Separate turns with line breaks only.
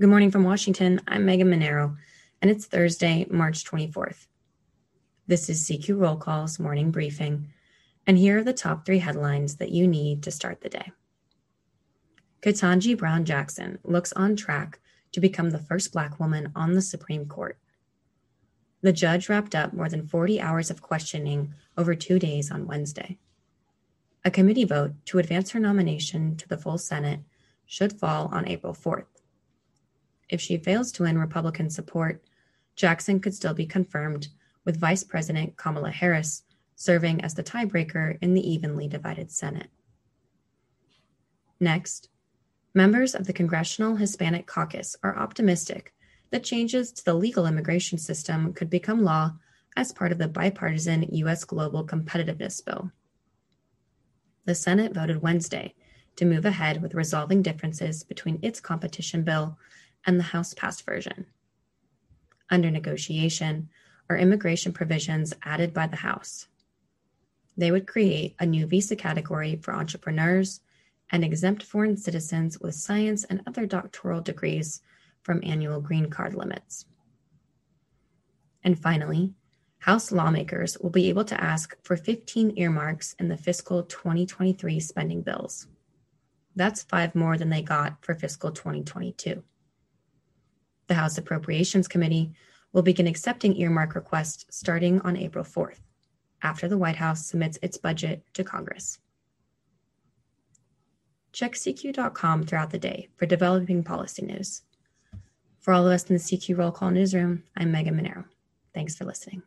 Good morning from Washington. I'm Megan Mineiro, and it's Thursday, March 24th. This is CQ Roll Call's morning briefing, and here are the top three headlines that you need to start the day. Ketanji Brown Jackson looks on track to become the first Black woman on the Supreme Court. The judge wrapped up more than 40 hours of questioning over two days on Wednesday. A committee vote to advance her nomination to the full Senate should fall on April 4th. If she fails to win Republican support, Jackson could still be confirmed, with Vice President Kamala Harris serving as the tiebreaker in the evenly divided Senate. Next, members of the Congressional Hispanic Caucus are optimistic that changes to the legal immigration system could become law as part of the bipartisan U.S. Global Competitiveness Bill. The Senate voted Wednesday to move ahead with resolving differences between its competition bill and the House passed version. Under negotiation are immigration provisions added by the House. They would create a new visa category for entrepreneurs and exempt foreign citizens with science and other doctoral degrees from annual green card limits. And finally, House lawmakers will be able to ask for 15 earmarks in the fiscal 2023 spending bills. That's five more than they got for fiscal 2022. The House Appropriations Committee will begin accepting earmark requests starting on April 4th, after the White House submits its budget to Congress. Check CQ.com throughout the day for developing policy news. For all of us in the CQ Roll Call newsroom, I'm Megan Mineiro. Thanks for listening.